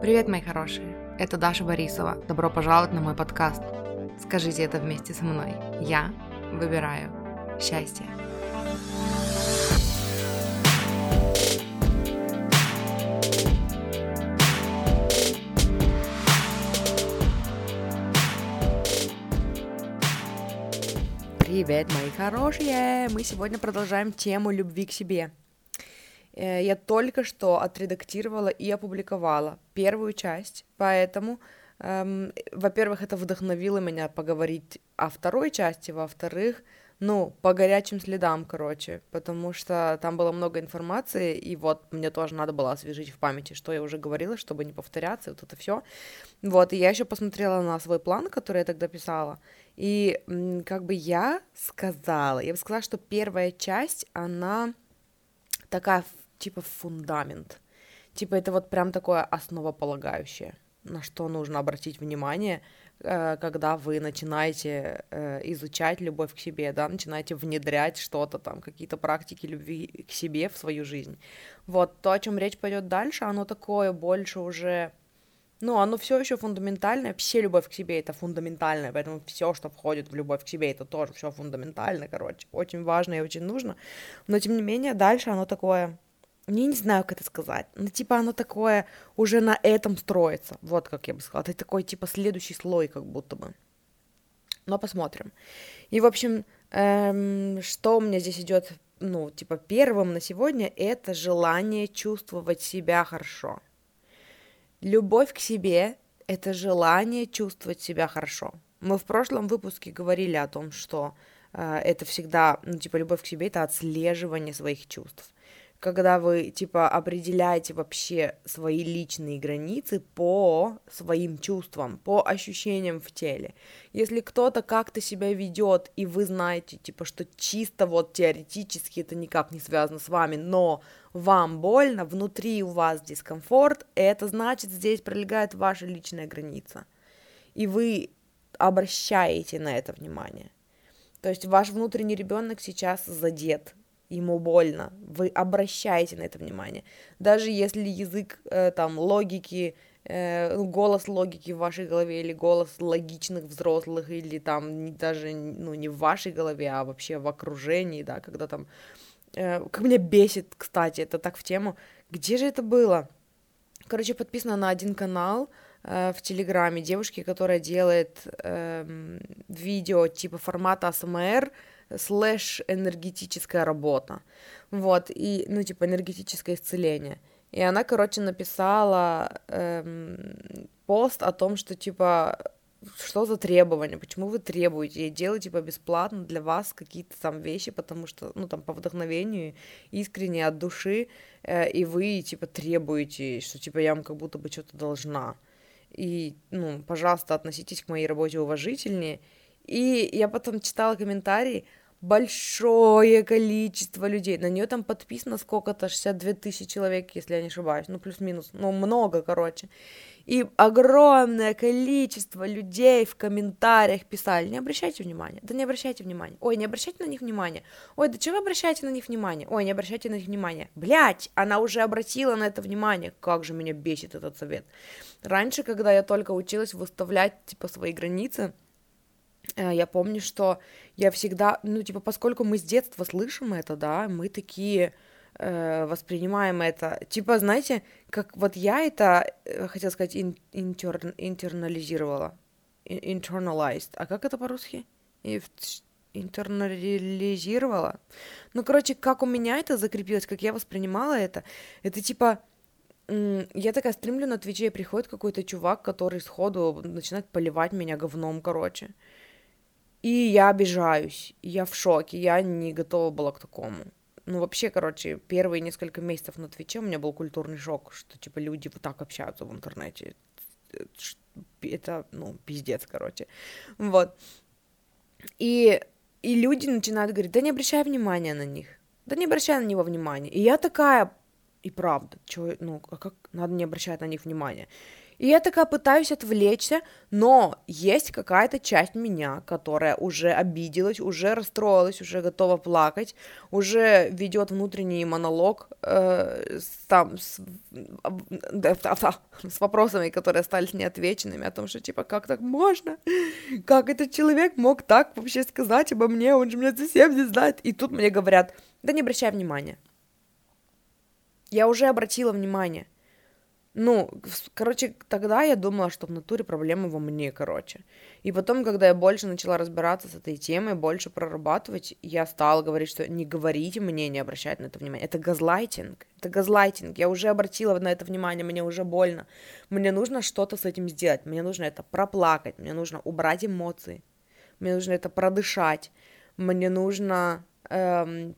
Привет, мои хорошие! Это Даша Борисова. Добро пожаловать на мой подкаст. Скажите это вместе со мной. Я выбираю счастье. Привет, мои хорошие! Мы сегодня продолжаем тему любви к себе. Э, я только что отредактировала и опубликовала первую часть, поэтому, эм, во-первых, это вдохновило меня поговорить о второй части, во-вторых, ну, по горячим следам, короче, потому что там было много информации, и вот мне тоже надо было освежить в памяти, что я уже говорила, чтобы не повторяться, вот это все. Вот, и я еще посмотрела на свой план, который я тогда писала, и как бы я сказала, я бы сказала, что первая часть, она такая типа фундамент. Типа это вот прям такое основополагающее, на что нужно обратить внимание, э, когда вы начинаете э, изучать любовь к себе, да, начинаете внедрять что-то там, какие-то практики любви к себе в свою жизнь. Вот то, о чем речь пойдет дальше, оно такое больше уже ну, оно все еще фундаментальное, все любовь к себе это фундаментальное, поэтому все, что входит в любовь к себе, это тоже все фундаментально, короче, очень важно и очень нужно, но тем не менее дальше оно такое я не знаю, как это сказать, ну, типа, оно такое уже на этом строится, вот как я бы сказала, это такой, типа, следующий слой, как будто бы. Но посмотрим. И, в общем, эм, что у меня здесь идет, ну, типа, первым на сегодня, это желание чувствовать себя хорошо. Любовь к себе — это желание чувствовать себя хорошо. Мы в прошлом выпуске говорили о том, что э, это всегда, ну, типа, любовь к себе — это отслеживание своих чувств когда вы, типа, определяете вообще свои личные границы по своим чувствам, по ощущениям в теле. Если кто-то как-то себя ведет, и вы знаете, типа, что чисто вот теоретически это никак не связано с вами, но вам больно, внутри у вас дискомфорт, это значит, здесь пролегает ваша личная граница. И вы обращаете на это внимание. То есть ваш внутренний ребенок сейчас задет ему больно, вы обращаете на это внимание. Даже если язык э, там логики, э, голос логики в вашей голове или голос логичных взрослых или там даже ну не в вашей голове, а вообще в окружении, да, когда там э, как меня бесит, кстати, это так в тему. Где же это было? Короче, подписана на один канал э, в Телеграме девушки, которая делает э, видео типа формата АСМР, слэш энергетическая работа, вот, и, ну, типа, энергетическое исцеление. И она, короче, написала эм, пост о том, что, типа, что за требования, почему вы требуете, я делаю, типа, бесплатно для вас какие-то там вещи, потому что, ну, там, по вдохновению, искренне, от души, э, и вы, типа, требуете, что, типа, я вам как будто бы что-то должна. И, ну, пожалуйста, относитесь к моей работе уважительнее, и я потом читала комментарии, большое количество людей. На нее там подписано сколько-то, 62 тысячи человек, если я не ошибаюсь. Ну, плюс-минус. Ну, много, короче. И огромное количество людей в комментариях писали, не обращайте внимания, да не обращайте внимания, ой, не обращайте на них внимания, ой, да чего вы обращаете на них внимание, ой, не обращайте на них внимания, блять, она уже обратила на это внимание, как же меня бесит этот совет. Раньше, когда я только училась выставлять, типа, свои границы, я помню, что я всегда, ну, типа, поскольку мы с детства слышим это, да, мы такие э, воспринимаем это, типа, знаете, как вот я это, э, хотела сказать, ин, интер, интернализировала, internalized, а как это по-русски? Интернализировала? Ну, короче, как у меня это закрепилось, как я воспринимала это, это типа, я такая стримлю на Твиче, приходит какой-то чувак, который сходу начинает поливать меня говном, короче. И я обижаюсь, я в шоке, я не готова была к такому. Ну, вообще, короче, первые несколько месяцев на Твиче у меня был культурный шок, что, типа, люди вот так общаются в интернете. Это, ну, пиздец, короче. Вот. И, и люди начинают говорить, да не обращай внимания на них, да не обращай на него внимания. И я такая, и правда, чё, ну, а как надо не обращать на них внимания? И я такая пытаюсь отвлечься, но есть какая-то часть меня, которая уже обиделась, уже расстроилась, уже готова плакать, уже ведет внутренний монолог э, там, с, с вопросами, которые остались неотвеченными, о том, что типа, как так можно? Как этот человек мог так вообще сказать обо мне? Он же меня совсем не знает. И тут мне говорят, да не обращай внимания. Я уже обратила внимание. Ну, короче, тогда я думала, что в натуре проблема во мне, короче. И потом, когда я больше начала разбираться с этой темой, больше прорабатывать, я стала говорить, что не говорите мне, не обращать на это внимание. Это газлайтинг. Это газлайтинг. Я уже обратила на это внимание, мне уже больно. Мне нужно что-то с этим сделать. Мне нужно это проплакать. Мне нужно убрать эмоции. Мне нужно это продышать. Мне нужно эм,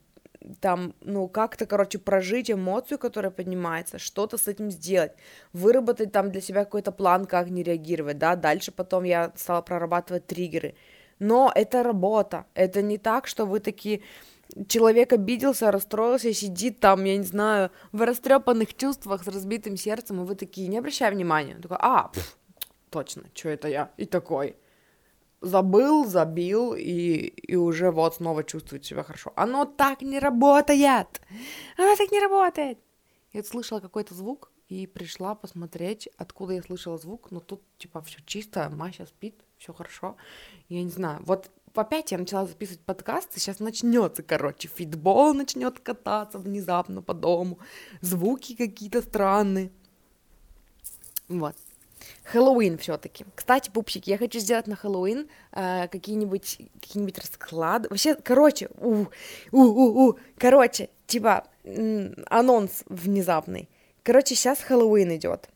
там, ну, как-то, короче, прожить эмоцию, которая поднимается, что-то с этим сделать, выработать там для себя какой-то план, как не реагировать, да, дальше потом я стала прорабатывать триггеры, но это работа, это не так, что вы такие, человек обиделся, расстроился, сидит там, я не знаю, в растрепанных чувствах с разбитым сердцем, и вы такие, не обращай внимания, такой, а, пф, точно, что это я, и такой, забыл, забил, и, и уже вот снова чувствует себя хорошо. Оно так не работает! Оно так не работает! Я слышала какой-то звук и пришла посмотреть, откуда я слышала звук, но тут типа все чисто, Мася спит, все хорошо. Я не знаю, вот опять я начала записывать подкасты, сейчас начнется, короче, фитбол начнет кататься внезапно по дому, звуки какие-то странные. Вот. Хэллоуин все-таки. Кстати, пупсики, я хочу сделать на Хэллоуин э, какие-нибудь какие-нибудь расклады. Вообще, короче, у, у, у, у, короче, типа анонс внезапный. Короче, сейчас Хэллоуин идет.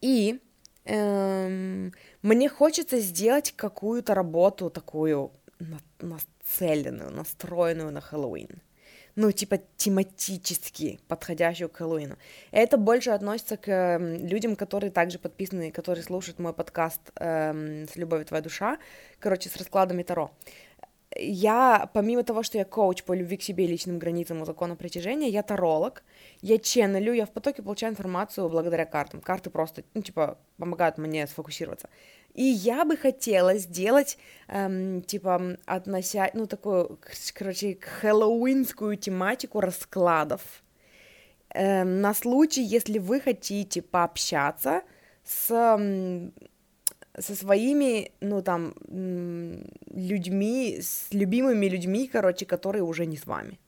И эм, мне хочется сделать какую-то работу такую нацеленную, настроенную на Хэллоуин ну, типа, тематически подходящую к Хэллоуину. Это больше относится к э, людям, которые также подписаны, которые слушают мой подкаст э, «С любовью твоя душа», короче, с раскладами Таро. Я, помимо того, что я коуч по любви к себе и личным границам и закону притяжения, я таролог, я ченнелю, я в потоке получаю информацию благодаря картам. Карты просто, ну, типа, помогают мне сфокусироваться. И я бы хотела сделать, эм, типа, относя, ну, такую, короче, хэллоуинскую тематику раскладов. Эм, на случай, если вы хотите пообщаться с, со своими, ну, там, людьми, с любимыми людьми, короче, которые уже не с вами.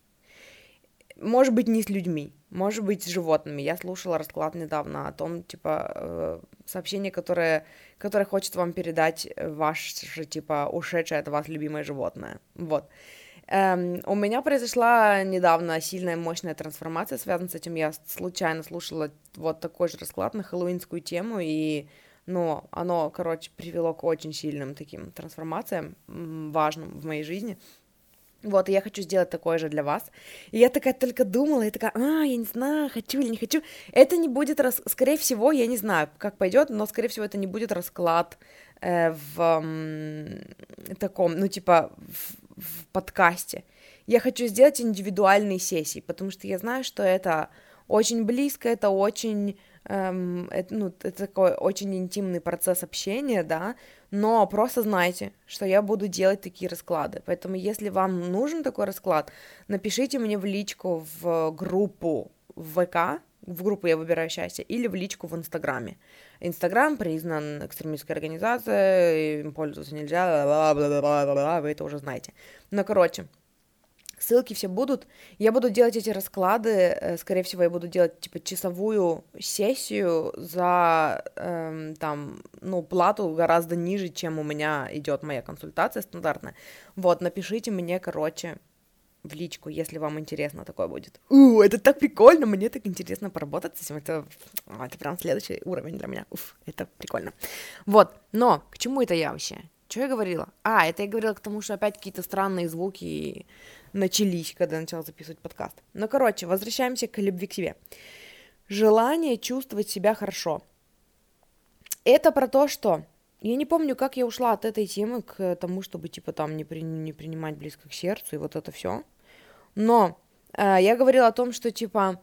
Может быть, не с людьми, может быть, с животными. Я слушала расклад недавно о том, типа, э, сообщение, которое, которое хочет вам передать ваше, типа, ушедшее от вас любимое животное. Вот. Эм, у меня произошла недавно сильная мощная трансформация, связанная с этим. Я случайно слушала вот такой же расклад на хэллоуинскую тему, и, ну, оно, короче, привело к очень сильным таким трансформациям, важным в моей жизни. Вот, и я хочу сделать такое же для вас. И я такая только думала, я такая, а, я не знаю, хочу или не хочу. Это не будет, рас... скорее всего, я не знаю, как пойдет, но, скорее всего, это не будет расклад э, в м, таком, ну, типа, в, в подкасте. Я хочу сделать индивидуальные сессии, потому что я знаю, что это очень близко, это очень эм, это, ну, это такой очень интимный процесс общения, да, но просто знайте, что я буду делать такие расклады. Поэтому, если вам нужен такой расклад, напишите мне в личку в группу в ВК, в группу «Я выбираю счастье» или в личку в Инстаграме. Инстаграм признан экстремистской организацией, им пользоваться нельзя, бла-бла-бла-бла-бла, вы это уже знаете. Но, короче, ссылки все будут. Я буду делать эти расклады, э, скорее всего, я буду делать, типа, часовую сессию за, эм, там, ну, плату гораздо ниже, чем у меня идет моя консультация стандартная. Вот, напишите мне, короче, в личку, если вам интересно такое будет. У, это так прикольно, мне так интересно поработать с этим, это, это прям следующий уровень для меня, уф, это прикольно. Вот, но к чему это я вообще? Что я говорила? А, это я говорила к тому, что опять какие-то странные звуки начались, когда я начала записывать подкаст. Ну, короче, возвращаемся к любви к себе. Желание чувствовать себя хорошо. Это про то, что... Я не помню, как я ушла от этой темы к тому, чтобы, типа, там, не, при... не принимать близко к сердцу и вот это все. Но э, я говорила о том, что, типа,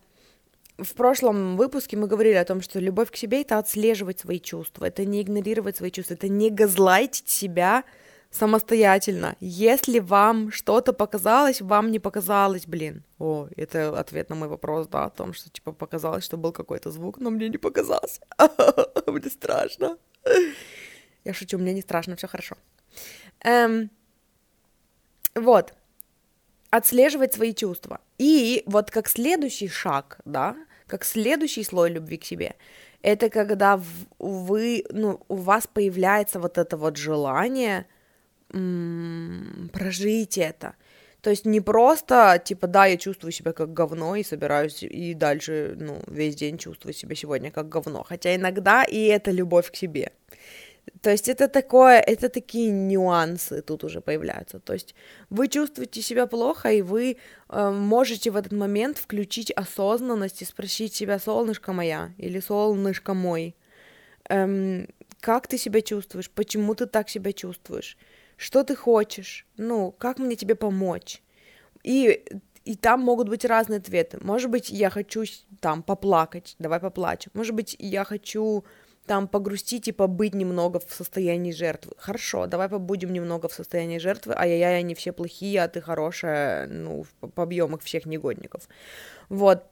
в прошлом выпуске мы говорили о том, что любовь к себе это отслеживать свои чувства, это не игнорировать свои чувства, это не газлайтить себя самостоятельно. Если вам что-то показалось, вам не показалось, блин. О, это ответ на мой вопрос, да, о том, что типа показалось, что был какой-то звук, но мне не показался. Мне страшно. Я шучу, мне не страшно, все хорошо. Эм, вот, отслеживать свои чувства. И вот как следующий шаг, да, как следующий слой любви к себе, это когда вы, ну, у вас появляется вот это вот желание прожить это. То есть не просто, типа, да, я чувствую себя как говно и собираюсь и дальше, ну, весь день чувствую себя сегодня как говно. Хотя иногда и это любовь к себе. То есть это такое, это такие нюансы тут уже появляются. То есть вы чувствуете себя плохо, и вы э, можете в этот момент включить осознанность и спросить себя, солнышко моя или солнышко мой, эм, как ты себя чувствуешь, почему ты так себя чувствуешь, что ты хочешь, ну, как мне тебе помочь. И и там могут быть разные ответы. Может быть, я хочу там поплакать, давай поплачем. Может быть, я хочу там погрустить и побыть немного в состоянии жертвы. Хорошо, давай побудем немного в состоянии жертвы, ай-яй-яй, они все плохие, а ты хорошая, ну, побьем их всех негодников. Вот.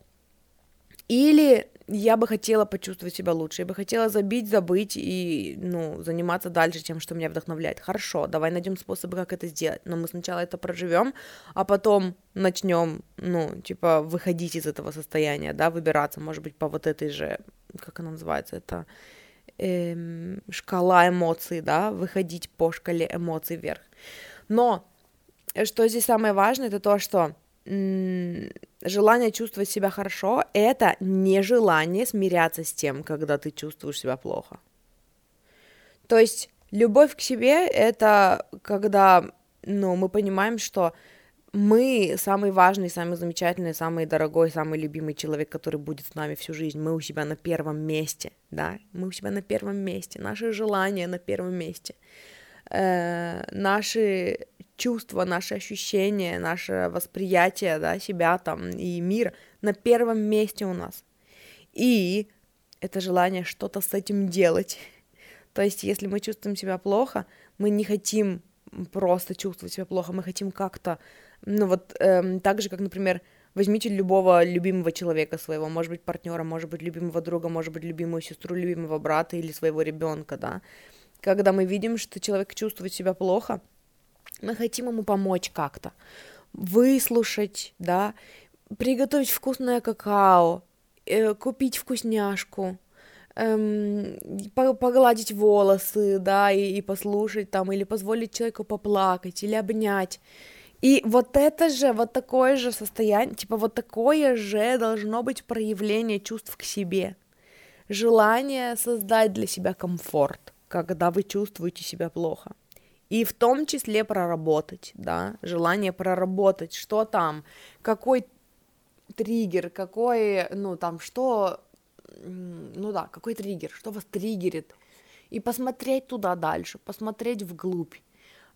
Или я бы хотела почувствовать себя лучше, я бы хотела забить, забыть и, ну, заниматься дальше тем, что меня вдохновляет. Хорошо, давай найдем способы, как это сделать. Но мы сначала это проживем, а потом начнем, ну, типа, выходить из этого состояния, да, выбираться, может быть, по вот этой же, как она называется, это эм, шкала эмоций, да, выходить по шкале эмоций вверх. Но что здесь самое важное, это то, что желание чувствовать себя хорошо — это не желание смиряться с тем, когда ты чувствуешь себя плохо. То есть любовь к себе — это когда, ну, мы понимаем, что мы самый важный, самый замечательный, самый дорогой, самый любимый человек, который будет с нами всю жизнь. Мы у себя на первом месте, да, мы у себя на первом месте, наши желания на первом месте, э, наши чувства, наши ощущения, наше восприятие, да, себя там и мира на первом месте у нас. И это желание что-то с этим делать. То есть, если мы чувствуем себя плохо, мы не хотим просто чувствовать себя плохо, мы хотим как-то ну вот эм, так же, как, например, возьмите любого любимого человека своего, может быть, партнера, может быть, любимого друга, может быть, любимую сестру, любимого брата или своего ребенка, да. Когда мы видим, что человек чувствует себя плохо, мы хотим ему помочь как-то, выслушать, да, приготовить вкусное какао, э, купить вкусняшку, эм, погладить волосы, да, и, и послушать там, или позволить человеку поплакать, или обнять. И вот это же, вот такое же состояние, типа вот такое же должно быть проявление чувств к себе. Желание создать для себя комфорт, когда вы чувствуете себя плохо. И в том числе проработать, да, желание проработать, что там, какой триггер, какой, ну там, что, ну да, какой триггер, что вас триггерит, и посмотреть туда дальше, посмотреть вглубь,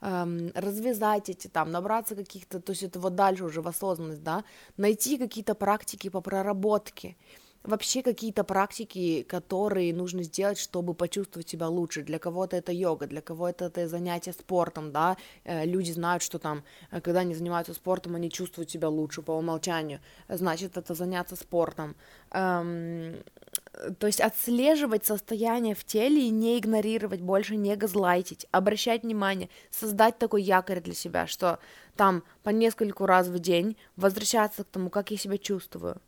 эм, развязать эти там, набраться каких-то, то есть это вот дальше уже в осознанность, да, найти какие-то практики по проработке, вообще какие-то практики, которые нужно сделать, чтобы почувствовать себя лучше. Для кого-то это йога, для кого-то это занятие спортом, да, э, люди знают, что там, э, когда они занимаются спортом, они чувствуют себя лучше по умолчанию, значит, это заняться спортом. Эм, то есть отслеживать состояние в теле и не игнорировать, больше не газлайтить, обращать внимание, создать такой якорь для себя, что там по нескольку раз в день возвращаться к тому, как я себя чувствую,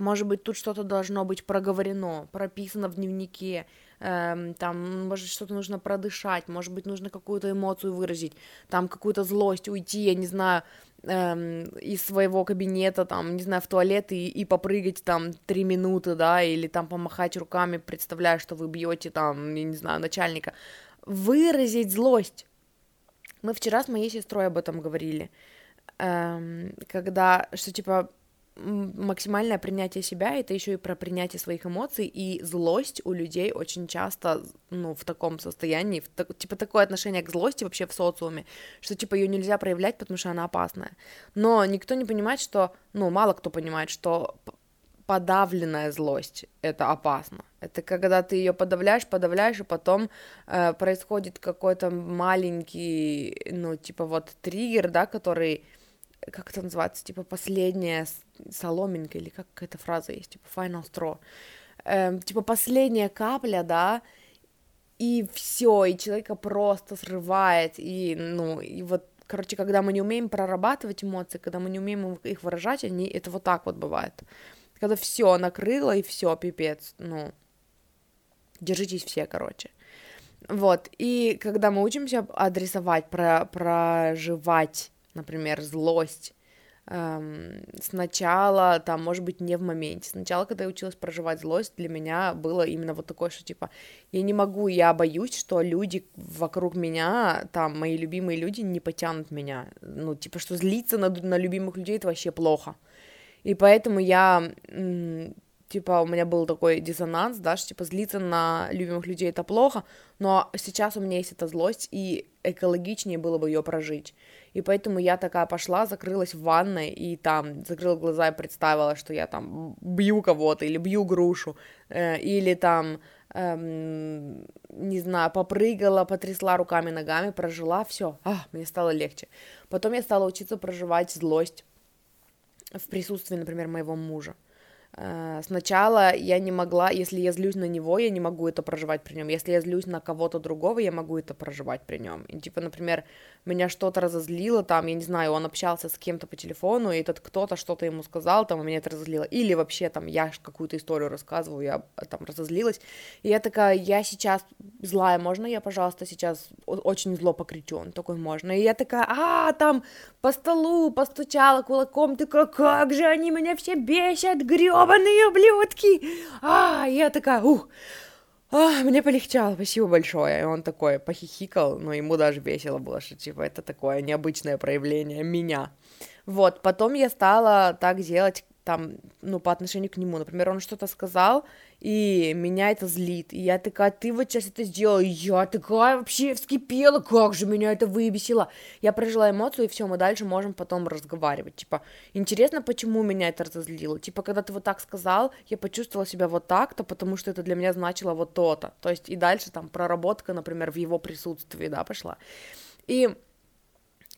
может быть, тут что-то должно быть проговорено, прописано в дневнике, эм, там, может, что-то нужно продышать, может быть, нужно какую-то эмоцию выразить, там, какую-то злость уйти, я не знаю, эм, из своего кабинета, там, не знаю, в туалет и, и попрыгать там три минуты, да, или там помахать руками, представляя, что вы бьете там, я не знаю, начальника. Выразить злость. Мы вчера с моей сестрой об этом говорили, эм, когда, что, типа, максимальное принятие себя это еще и про принятие своих эмоций и злость у людей очень часто ну в таком состоянии в так, типа такое отношение к злости вообще в социуме что типа ее нельзя проявлять потому что она опасная но никто не понимает что ну мало кто понимает что подавленная злость, это опасно. Это когда ты ее подавляешь, подавляешь, и потом э, происходит какой-то маленький, ну, типа вот триггер, да, который, как это называется, типа последняя соломинка, или как какая-то фраза есть, типа final straw. Э, типа последняя капля, да, и все, и человека просто срывает, и, ну, и вот короче, когда мы не умеем прорабатывать эмоции, когда мы не умеем их выражать, они, это вот так вот бывает. Когда все накрыло и все, пипец, ну, держитесь все, короче. Вот, и когда мы учимся адресовать, про, проживать, например, злость, эм, сначала, там, может быть, не в моменте. Сначала, когда я училась проживать злость, для меня было именно вот такое, что, типа, я не могу, я боюсь, что люди вокруг меня, там, мои любимые люди не потянут меня. Ну, типа, что злиться на, на любимых людей, это вообще плохо. И поэтому я типа, у меня был такой диссонанс, да, что, типа, злиться на любимых людей это плохо, но сейчас у меня есть эта злость, и экологичнее было бы ее прожить. И поэтому я такая пошла, закрылась в ванной, и там закрыла глаза и представила, что я там бью кого-то, или бью грушу, э, или там, эм, не знаю, попрыгала, потрясла руками, ногами, прожила, все, а, мне стало легче. Потом я стала учиться проживать злость в присутствии, например, моего мужа. Э, сначала я не могла, если я злюсь на него, я не могу это проживать при нем. Если я злюсь на кого-то другого, я могу это проживать при нем. И типа, например, меня что-то разозлило, там, я не знаю, он общался с кем-то по телефону, и этот кто-то что-то ему сказал, там, и меня это разозлило. Или вообще, там, я какую-то историю рассказываю, я там разозлилась. И я такая, я сейчас злая, можно я, пожалуйста, сейчас очень зло покричу? Он такой, можно. И я такая, а, там, по столу постучала кулаком, такая, как же они меня все бесят, гребаные ублюдки! А, я такая, ух, а, мне полегчало, спасибо большое. И он такой похихикал, но ему даже весело было, что типа это такое необычное проявление меня. Вот, потом я стала так делать там, ну, по отношению к нему. Например, он что-то сказал, и меня это злит. И я такая, ты вот сейчас это сделал, и я такая вообще вскипела, как же меня это выбесило. Я прожила эмоцию, и все, мы дальше можем потом разговаривать. Типа, интересно, почему меня это разозлило. Типа, когда ты вот так сказал, я почувствовала себя вот так-то, потому что это для меня значило вот то-то. То есть, и дальше там проработка, например, в его присутствии, да, пошла. И,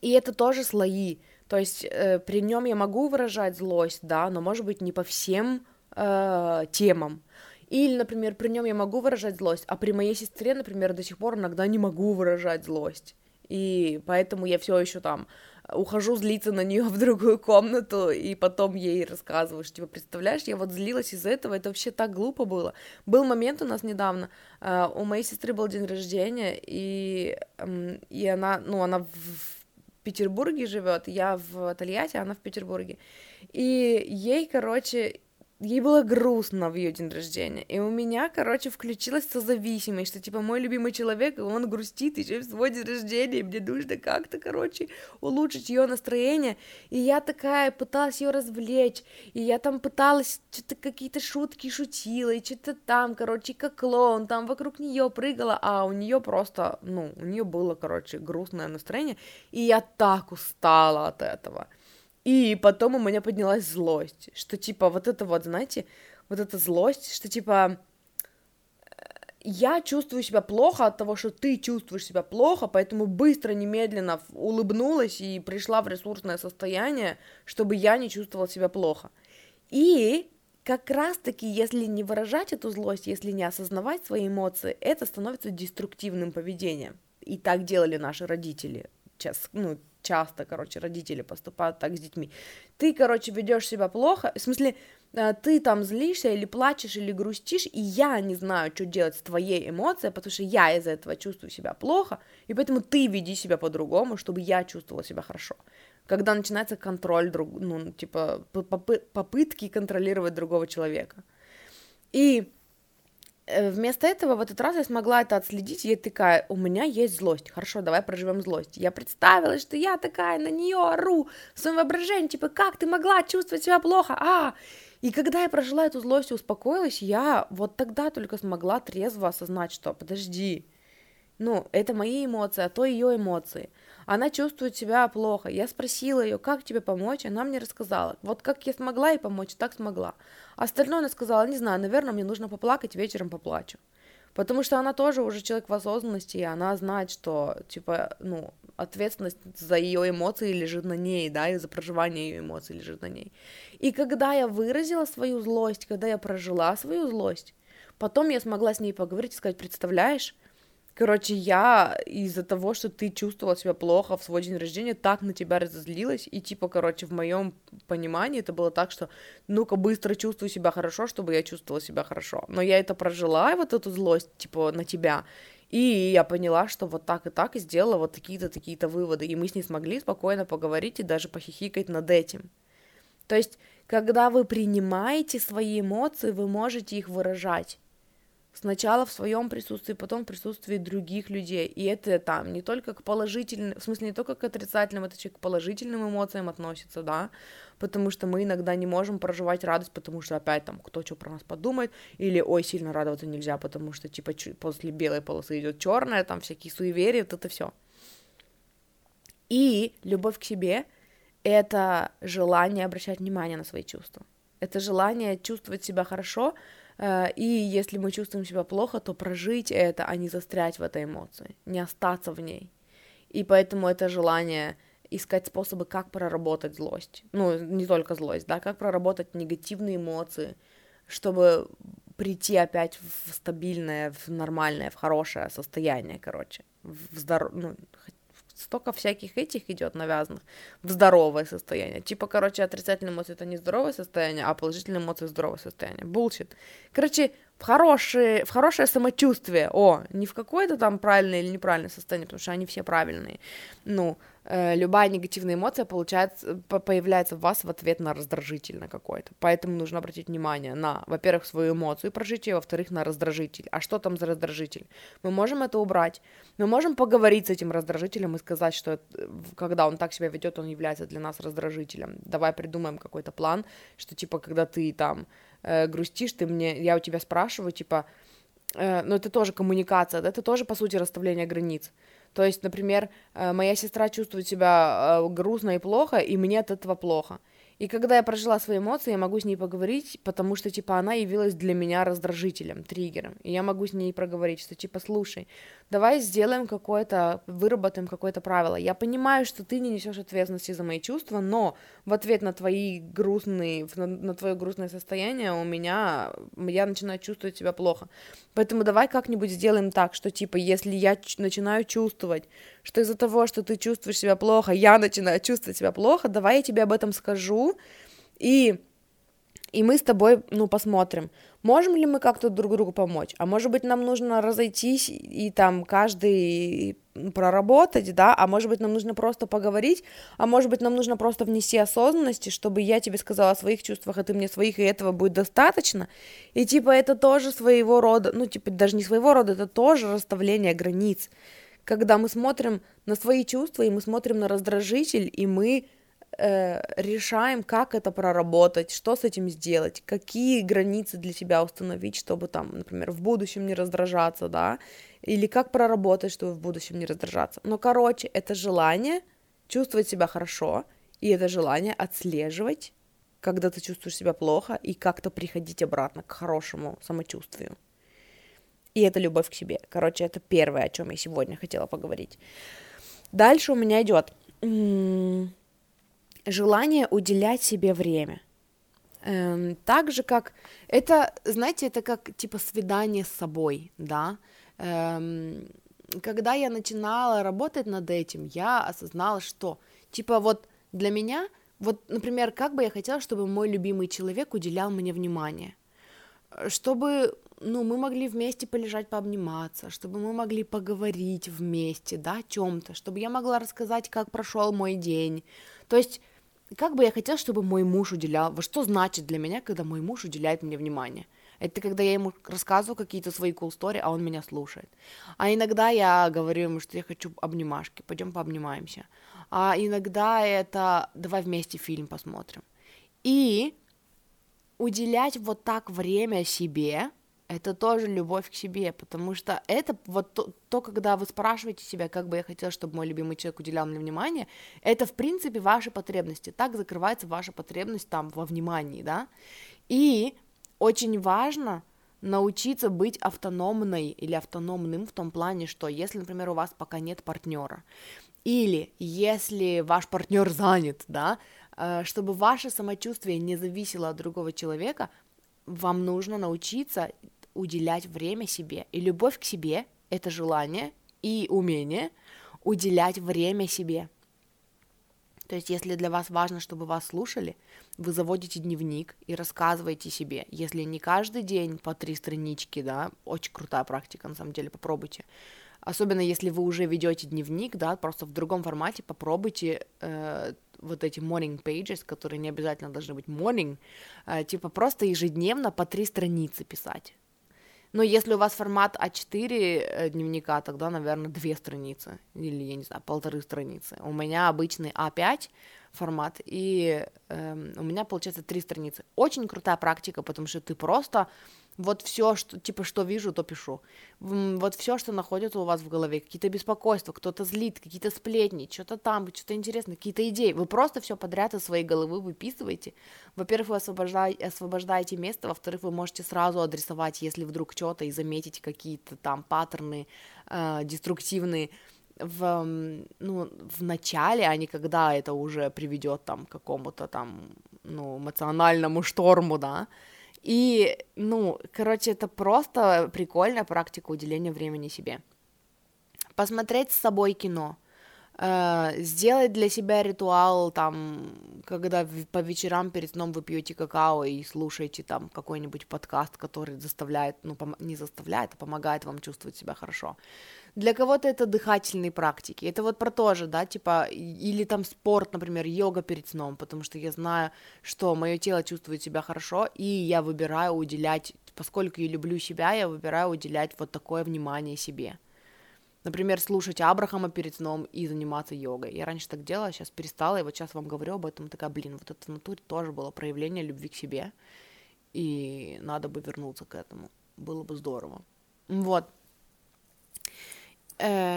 и это тоже слои. То есть э, при нем я могу выражать злость, да, но может быть не по всем э, темам. Или, например, при нем я могу выражать злость, а при моей сестре, например, до сих пор иногда не могу выражать злость. И поэтому я все еще там ухожу злиться на нее в другую комнату, и потом ей рассказываю, что, типа, представляешь, я вот злилась из-за этого, это вообще так глупо было. Был момент у нас недавно, uh, у моей сестры был день рождения, и, um, и она, ну, она в Петербурге живет, я в Тольятти, она в Петербурге, и ей, короче, ей было грустно в ее день рождения, и у меня, короче, включилась созависимость, что, типа, мой любимый человек, он грустит еще в свой день рождения, и мне нужно как-то, короче, улучшить ее настроение, и я такая пыталась ее развлечь, и я там пыталась что-то какие-то шутки шутила, и что-то там, короче, как клоун, там вокруг нее прыгала, а у нее просто, ну, у нее было, короче, грустное настроение, и я так устала от этого, и потом у меня поднялась злость, что типа вот это вот, знаете, вот эта злость, что типа я чувствую себя плохо от того, что ты чувствуешь себя плохо, поэтому быстро, немедленно улыбнулась и пришла в ресурсное состояние, чтобы я не чувствовала себя плохо. И как раз-таки, если не выражать эту злость, если не осознавать свои эмоции, это становится деструктивным поведением. И так делали наши родители. Сейчас, ну, часто, короче, родители поступают так с детьми. Ты, короче, ведешь себя плохо, в смысле, э, ты там злишься или плачешь или грустишь, и я не знаю, что делать с твоей эмоцией, потому что я из-за этого чувствую себя плохо, и поэтому ты веди себя по-другому, чтобы я чувствовала себя хорошо. Когда начинается контроль, друг, ну, типа, попытки контролировать другого человека. И вместо этого в этот раз я смогла это отследить, и я такая, у меня есть злость, хорошо, давай проживем злость. Я представила, что я такая на нее ору в своем воображении, типа, как ты могла чувствовать себя плохо, а, и когда я прожила эту злость и успокоилась, я вот тогда только смогла трезво осознать, что подожди, ну, это мои эмоции, а то ее эмоции. Она чувствует себя плохо. Я спросила ее, как тебе помочь, она мне рассказала. Вот как я смогла ей помочь, так смогла. Остальное она сказала, не знаю, наверное, мне нужно поплакать, вечером поплачу. Потому что она тоже уже человек в осознанности, и она знает, что, типа, ну, ответственность за ее эмоции лежит на ней, да, и за проживание ее эмоций лежит на ней. И когда я выразила свою злость, когда я прожила свою злость, потом я смогла с ней поговорить и сказать, представляешь, Короче, я из-за того, что ты чувствовала себя плохо в свой день рождения, так на тебя разозлилась, и типа, короче, в моем понимании это было так, что ну-ка быстро чувствую себя хорошо, чтобы я чувствовала себя хорошо. Но я это прожила, вот эту злость, типа, на тебя, и я поняла, что вот так и так, и сделала вот такие-то, такие-то выводы, и мы с ней смогли спокойно поговорить и даже похихикать над этим. То есть, когда вы принимаете свои эмоции, вы можете их выражать. Сначала в своем присутствии, потом в присутствии других людей. И это там не только к положительным, в смысле не только к отрицательным, это еще к положительным эмоциям относится, да, потому что мы иногда не можем проживать радость, потому что опять там кто что про нас подумает, или ой, сильно радоваться нельзя, потому что типа после белой полосы идет черная, там всякие суеверия, вот это все. И любовь к себе — это желание обращать внимание на свои чувства. Это желание чувствовать себя хорошо, и если мы чувствуем себя плохо, то прожить это, а не застрять в этой эмоции, не остаться в ней. И поэтому это желание искать способы, как проработать злость. Ну, не только злость, да, как проработать негативные эмоции, чтобы прийти опять в стабильное, в нормальное, в хорошее состояние, короче, в здоров... ну, столько всяких этих идет навязанных в здоровое состояние. Типа, короче, отрицательные эмоции это не здоровое состояние, а положительные эмоции здоровое состояние. Bullshit. Короче, в хорошее, в хорошее самочувствие. О, не в какое-то там правильное или неправильное состояние, потому что они все правильные. Ну, Э, любая негативная эмоция получается, появляется в вас в ответ на раздражитель на какой-то. Поэтому нужно обратить внимание на, во-первых, свою эмоцию и прожить ее, во-вторых, на раздражитель. А что там за раздражитель? Мы можем это убрать. Мы можем поговорить с этим раздражителем и сказать, что когда он так себя ведет, он является для нас раздражителем. Давай придумаем какой-то план, что типа, когда ты там э, грустишь, ты мне, я у тебя спрашиваю, типа, э, ну это тоже коммуникация, это тоже, по сути, расставление границ. То есть, например, э, моя сестра чувствует себя э, грустно и плохо, и мне от этого плохо. И когда я прожила свои эмоции, я могу с ней поговорить, потому что, типа, она явилась для меня раздражителем, триггером. И я могу с ней проговорить, что, типа, слушай, давай сделаем какое-то, выработаем какое-то правило. Я понимаю, что ты не несешь ответственности за мои чувства, но в ответ на твои грустные, на, на твое грустное состояние у меня, я начинаю чувствовать себя плохо. Поэтому давай как-нибудь сделаем так, что, типа, если я начинаю чувствовать, что из-за того, что ты чувствуешь себя плохо, я начинаю чувствовать себя плохо, давай я тебе об этом скажу, и, и мы с тобой, ну, посмотрим, можем ли мы как-то друг другу помочь, а может быть, нам нужно разойтись и там каждый проработать, да, а может быть, нам нужно просто поговорить, а может быть, нам нужно просто внести осознанности, чтобы я тебе сказала о своих чувствах, а ты мне своих, и этого будет достаточно, и типа это тоже своего рода, ну, типа даже не своего рода, это тоже расставление границ, когда мы смотрим на свои чувства, и мы смотрим на раздражитель, и мы решаем, как это проработать, что с этим сделать, какие границы для себя установить, чтобы там, например, в будущем не раздражаться, да, или как проработать, чтобы в будущем не раздражаться. Но, короче, это желание чувствовать себя хорошо, и это желание отслеживать, когда ты чувствуешь себя плохо, и как-то приходить обратно к хорошему самочувствию. И это любовь к себе. Короче, это первое, о чем я сегодня хотела поговорить. Дальше у меня идет желание уделять себе время. Эм, так же, как это, знаете, это как типа свидание с собой, да. Эм, когда я начинала работать над этим, я осознала, что типа вот для меня, вот, например, как бы я хотела, чтобы мой любимый человек уделял мне внимание, чтобы ну, мы могли вместе полежать, пообниматься, чтобы мы могли поговорить вместе, да, о чем-то, чтобы я могла рассказать, как прошел мой день. То есть, как бы я хотела, чтобы мой муж уделял, вот что значит для меня, когда мой муж уделяет мне внимание. Это когда я ему рассказываю какие-то свои cool story, а он меня слушает. А иногда я говорю ему, что я хочу обнимашки, пойдем пообнимаемся. А иногда это давай вместе фильм посмотрим. И уделять вот так время себе, это тоже любовь к себе, потому что это вот то, то, когда вы спрашиваете себя, как бы я хотела, чтобы мой любимый человек уделял мне внимание, это, в принципе, ваши потребности, так закрывается ваша потребность там во внимании, да, и очень важно научиться быть автономной или автономным в том плане, что если, например, у вас пока нет партнера, или если ваш партнер занят, да, э, чтобы ваше самочувствие не зависело от другого человека, вам нужно научиться уделять время себе. И любовь к себе — это желание и умение уделять время себе. То есть, если для вас важно, чтобы вас слушали, вы заводите дневник и рассказываете себе. Если не каждый день по три странички, да, очень крутая практика, на самом деле, попробуйте. Особенно если вы уже ведете дневник, да, просто в другом формате попробуйте э, вот эти morning pages, которые не обязательно должны быть morning, э, типа просто ежедневно по три страницы писать. Но если у вас формат А4 э, дневника, тогда, наверное, две страницы или, я не знаю, полторы страницы. У меня обычный А5 формат, и э, у меня получается три страницы. Очень крутая практика, потому что ты просто вот все, что, типа, что вижу, то пишу. Вот все, что находится у вас в голове, какие-то беспокойства, кто-то злит, какие-то сплетни, что-то там, что-то интересное, какие-то идеи. Вы просто все подряд из своей головы выписываете. Во-первых, вы освобождаете, освобождаете место, во-вторых, вы можете сразу адресовать, если вдруг что-то, и заметить какие-то там паттерны э, деструктивные в, ну, в начале, а не когда это уже приведет там к какому-то там, ну, эмоциональному шторму, да, и, ну, короче, это просто прикольная практика уделения времени себе. Посмотреть с собой кино, э, сделать для себя ритуал, там, когда по вечерам перед сном вы пьете какао и слушаете там какой-нибудь подкаст, который заставляет, ну, пом- не заставляет, а помогает вам чувствовать себя хорошо. Для кого-то это дыхательные практики. Это вот про то же, да, типа, или там спорт, например, йога перед сном, потому что я знаю, что мое тело чувствует себя хорошо, и я выбираю уделять, поскольку я люблю себя, я выбираю уделять вот такое внимание себе. Например, слушать Абрахама перед сном и заниматься йогой. Я раньше так делала, сейчас перестала, и вот сейчас вам говорю об этом, такая, блин, вот это в натуре тоже было проявление любви к себе, и надо бы вернуться к этому. Было бы здорово. Вот,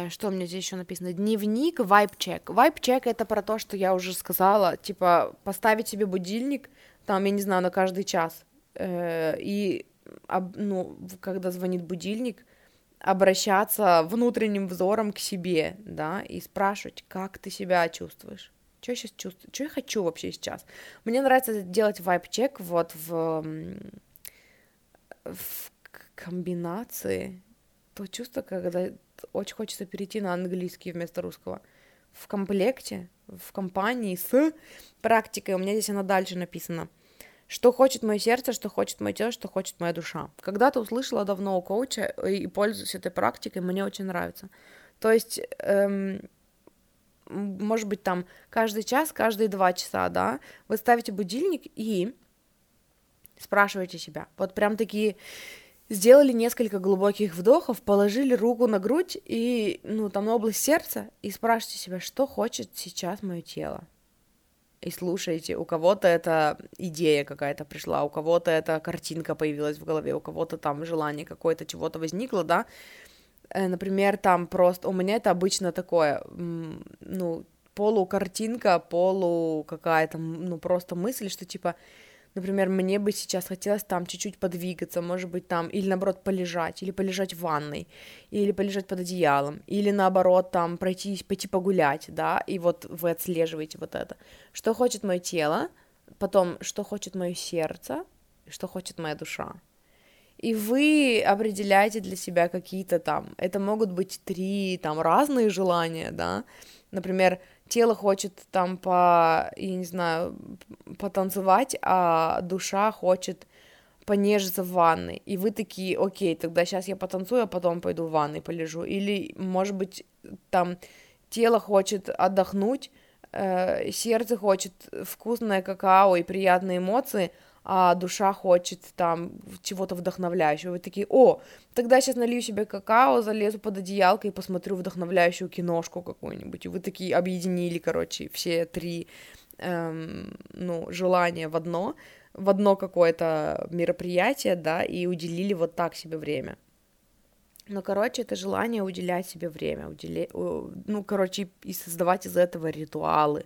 что у меня здесь еще написано? Дневник, вайп-чек. Вайп-чек это про то, что я уже сказала, типа поставить себе будильник, там, я не знаю, на каждый час. Э, и, ну, когда звонит будильник, обращаться внутренним взором к себе, да, и спрашивать, как ты себя чувствуешь. Что я сейчас чувствую? Что я хочу вообще сейчас? Мне нравится делать вайп-чек вот в, в комбинации. То чувство, когда очень хочется перейти на английский вместо русского. В комплекте, в компании с практикой, у меня здесь она дальше написана. Что хочет мое сердце, что хочет мое тело, что хочет моя душа. Когда-то услышала давно у коуча и пользуюсь этой практикой, мне очень нравится. То есть, эм, может быть, там каждый час, каждые два часа, да, вы ставите будильник и спрашиваете себя. Вот прям такие сделали несколько глубоких вдохов, положили руку на грудь и, ну, там область сердца, и спрашивайте себя, что хочет сейчас мое тело. И слушайте, у кого-то это идея какая-то пришла, у кого-то эта картинка появилась в голове, у кого-то там желание какое-то чего-то возникло, да. Э, например, там просто, у меня это обычно такое, ну, полукартинка, полу какая-то, ну, просто мысль, что типа, Например, мне бы сейчас хотелось там чуть-чуть подвигаться, может быть, там, или наоборот, полежать, или полежать в ванной, или полежать под одеялом, или наоборот, там, пройтись, пойти погулять, да, и вот вы отслеживаете вот это. Что хочет мое тело, потом, что хочет мое сердце, что хочет моя душа. И вы определяете для себя какие-то там, это могут быть три там разные желания, да, например, тело хочет там по, я не знаю, потанцевать, а душа хочет понежиться в ванной, и вы такие, окей, тогда сейчас я потанцую, а потом пойду в ванной полежу, или, может быть, там тело хочет отдохнуть, э, сердце хочет вкусное какао и приятные эмоции, а душа хочет там чего-то вдохновляющего. Вы такие, о, тогда сейчас налью себе какао, залезу под одеялко и посмотрю вдохновляющую киношку какую-нибудь. И вы такие объединили, короче, все три, эм, ну, желания в одно. в одно какое-то мероприятие, да, и уделили вот так себе время. Но, короче, это желание уделять себе время, уделя... ну, короче, и создавать из этого ритуалы,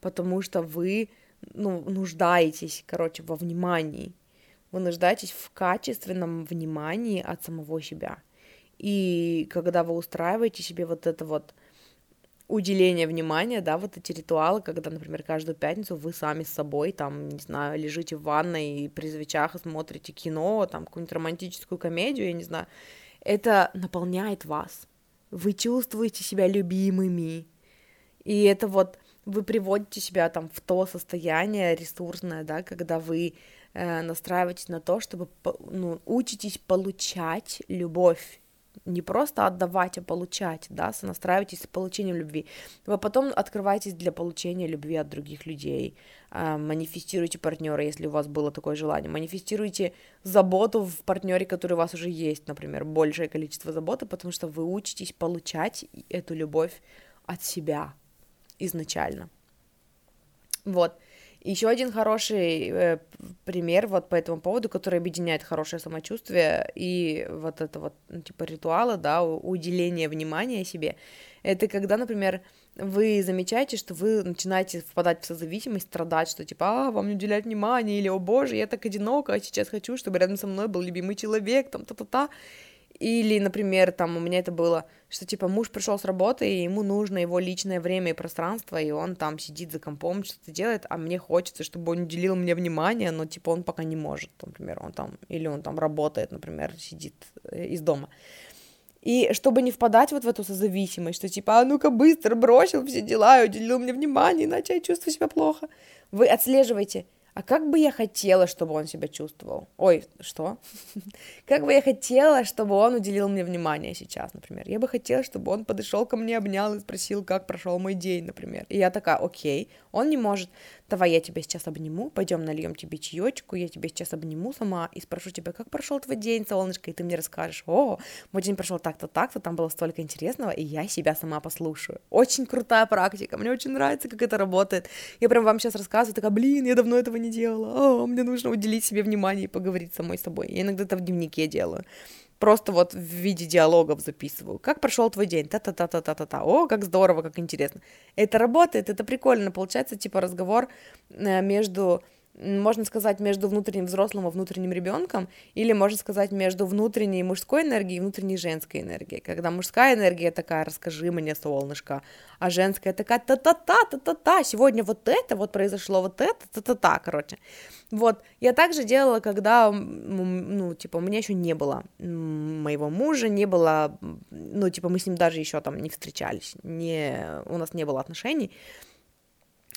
потому что вы, ну, нуждаетесь, короче, во внимании, вы нуждаетесь в качественном внимании от самого себя. И когда вы устраиваете себе вот это вот уделение внимания, да, вот эти ритуалы, когда, например, каждую пятницу вы сами с собой, там, не знаю, лежите в ванной и при свечах смотрите кино, там, какую-нибудь романтическую комедию, я не знаю, это наполняет вас. Вы чувствуете себя любимыми. И это вот вы приводите себя там в то состояние ресурсное, да, когда вы э, настраиваетесь на то, чтобы ну, учитесь получать любовь. Не просто отдавать, а получать, да, сонастраивайтесь с получением любви. Вы потом открываетесь для получения любви от других людей, э, манифестируйте партнера, если у вас было такое желание, манифестируйте заботу в партнере, который у вас уже есть, например, большее количество заботы, потому что вы учитесь получать эту любовь от себя изначально. Вот. Еще один хороший э, пример вот по этому поводу, который объединяет хорошее самочувствие и вот это вот, ну, типа, ритуалы, да, уделение внимания себе, это когда, например, вы замечаете, что вы начинаете впадать в созависимость, страдать, что типа, а, вам не уделяют внимания, или, о боже, я так одинока, а сейчас хочу, чтобы рядом со мной был любимый человек, там, та-та-та, или, например, там у меня это было, что типа муж пришел с работы, и ему нужно его личное время и пространство, и он там сидит за компом, что-то делает, а мне хочется, чтобы он уделил мне внимание, но типа он пока не может, например, он там, или он там работает, например, сидит э, из дома. И чтобы не впадать вот в эту созависимость, что типа, а ну-ка быстро бросил все дела и уделил мне внимание, иначе я чувствую себя плохо. Вы отслеживаете, а как бы я хотела, чтобы он себя чувствовал? Ой, что? Как бы я хотела, чтобы он уделил мне внимание сейчас, например. Я бы хотела, чтобы он подошел ко мне, обнял и спросил, как прошел мой день, например. И я такая, окей, он не может давай я тебя сейчас обниму, пойдем нальем тебе чаечку, я тебя сейчас обниму сама и спрошу тебя, как прошел твой день, солнышко, и ты мне расскажешь, о, мой день прошел так-то, так-то, там было столько интересного, и я себя сама послушаю. Очень крутая практика, мне очень нравится, как это работает. Я прям вам сейчас рассказываю, такая, блин, я давно этого не делала, о, мне нужно уделить себе внимание и поговорить самой с собой. Я иногда это в дневнике делаю просто вот в виде диалогов записываю. Как прошел твой день? Та-та-та-та-та-та. О, как здорово, как интересно. Это работает, это прикольно. Получается, типа, разговор э, между можно сказать, между внутренним взрослым и внутренним ребенком, или можно сказать, между внутренней мужской энергией и внутренней женской энергией. Когда мужская энергия такая, расскажи мне, солнышко, а женская такая, та-та-та, та-та-та, сегодня вот это, вот произошло вот это, та-та-та, короче. Вот, я также делала, когда, ну, типа, у меня еще не было моего мужа, не было, ну, типа, мы с ним даже еще там не встречались, не, у нас не было отношений,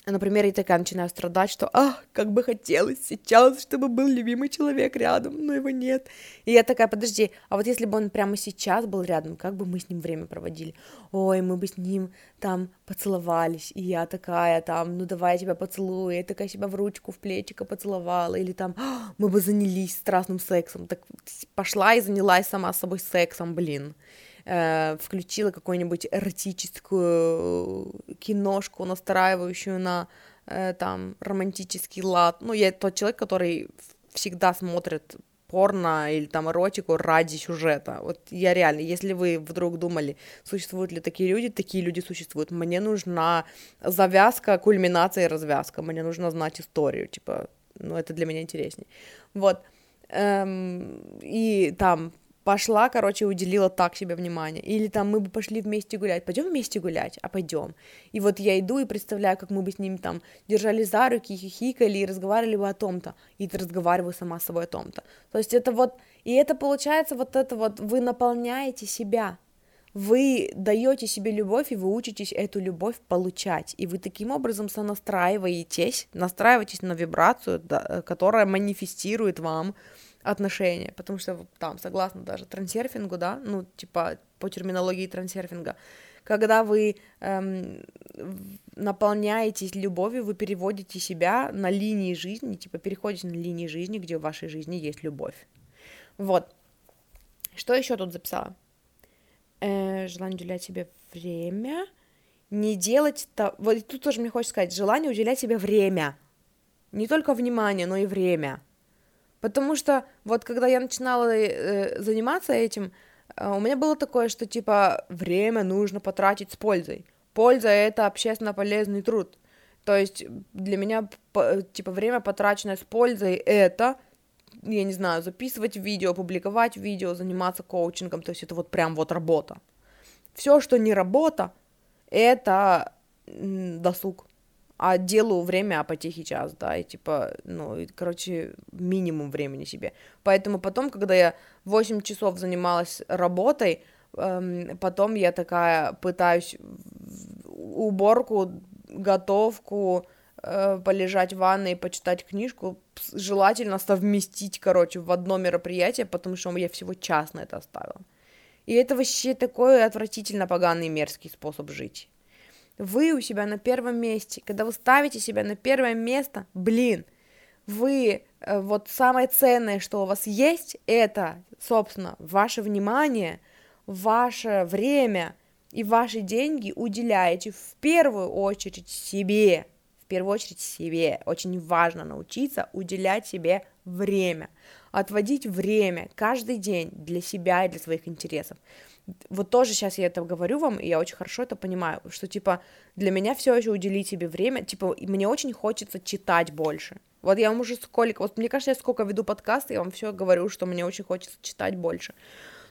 Например, я такая начинаю страдать, что, ах, как бы хотелось сейчас, чтобы был любимый человек рядом, но его нет. И я такая, подожди, а вот если бы он прямо сейчас был рядом, как бы мы с ним время проводили? Ой, мы бы с ним там поцеловались, и я такая там, ну давай я тебя поцелую, я такая себя в ручку, в плечико поцеловала, или там, мы бы занялись страстным сексом, так пошла и занялась сама собой сексом, блин э, включила какую-нибудь эротическую киношку, настраивающую на э, там романтический лад. Ну, я тот человек, который всегда смотрит порно или там эротику ради сюжета. Вот я реально, если вы вдруг думали, существуют ли такие люди, такие люди существуют. Мне нужна завязка, кульминация и развязка. Мне нужно знать историю, типа, ну, это для меня интересней. Вот. Эм, и там пошла, короче, уделила так себе внимание. Или там мы бы пошли вместе гулять. Пойдем вместе гулять, а пойдем. И вот я иду и представляю, как мы бы с ним там держали за руки, хихикали и разговаривали бы о том-то. И разговариваю сама с собой о том-то. То есть это вот, и это получается вот это вот, вы наполняете себя. Вы даете себе любовь, и вы учитесь эту любовь получать. И вы таким образом сонастраиваетесь, настраиваетесь на вибрацию, которая манифестирует вам отношения, потому что там, согласно даже трансерфингу, да, ну, типа по терминологии трансерфинга, когда вы эм, наполняетесь любовью, вы переводите себя на линии жизни, типа переходите на линии жизни, где в вашей жизни есть любовь. Вот. Что еще тут записала? Э, желание уделять себе время, не делать то... Вот тут тоже мне хочется сказать, желание уделять себе время. не только внимание, но и время. Потому что вот когда я начинала э, заниматься этим, э, у меня было такое, что типа время нужно потратить с пользой. Польза это общественно полезный труд. То есть для меня типа время потраченное с пользой это я не знаю, записывать видео, публиковать видео, заниматься коучингом, то есть это вот прям вот работа. Все, что не работа, это досуг. А делаю время, а потехи час, да, и типа, ну, и, короче, минимум времени себе. Поэтому потом, когда я 8 часов занималась работой, эм, потом я такая пытаюсь уборку, готовку, э, полежать в ванной, почитать книжку, желательно совместить, короче, в одно мероприятие, потому что я всего час на это оставила. И это вообще такой отвратительно поганый мерзкий способ жить. Вы у себя на первом месте, когда вы ставите себя на первое место, блин, вы, э, вот самое ценное, что у вас есть, это, собственно, ваше внимание, ваше время и ваши деньги уделяете в первую очередь себе, в первую очередь себе. Очень важно научиться уделять себе время, отводить время каждый день для себя и для своих интересов. Вот тоже сейчас я это говорю вам, и я очень хорошо это понимаю, что, типа, для меня все еще уделить себе время, типа, мне очень хочется читать больше. Вот я вам уже сколько, вот мне кажется, я сколько веду подкасты, я вам все говорю, что мне очень хочется читать больше.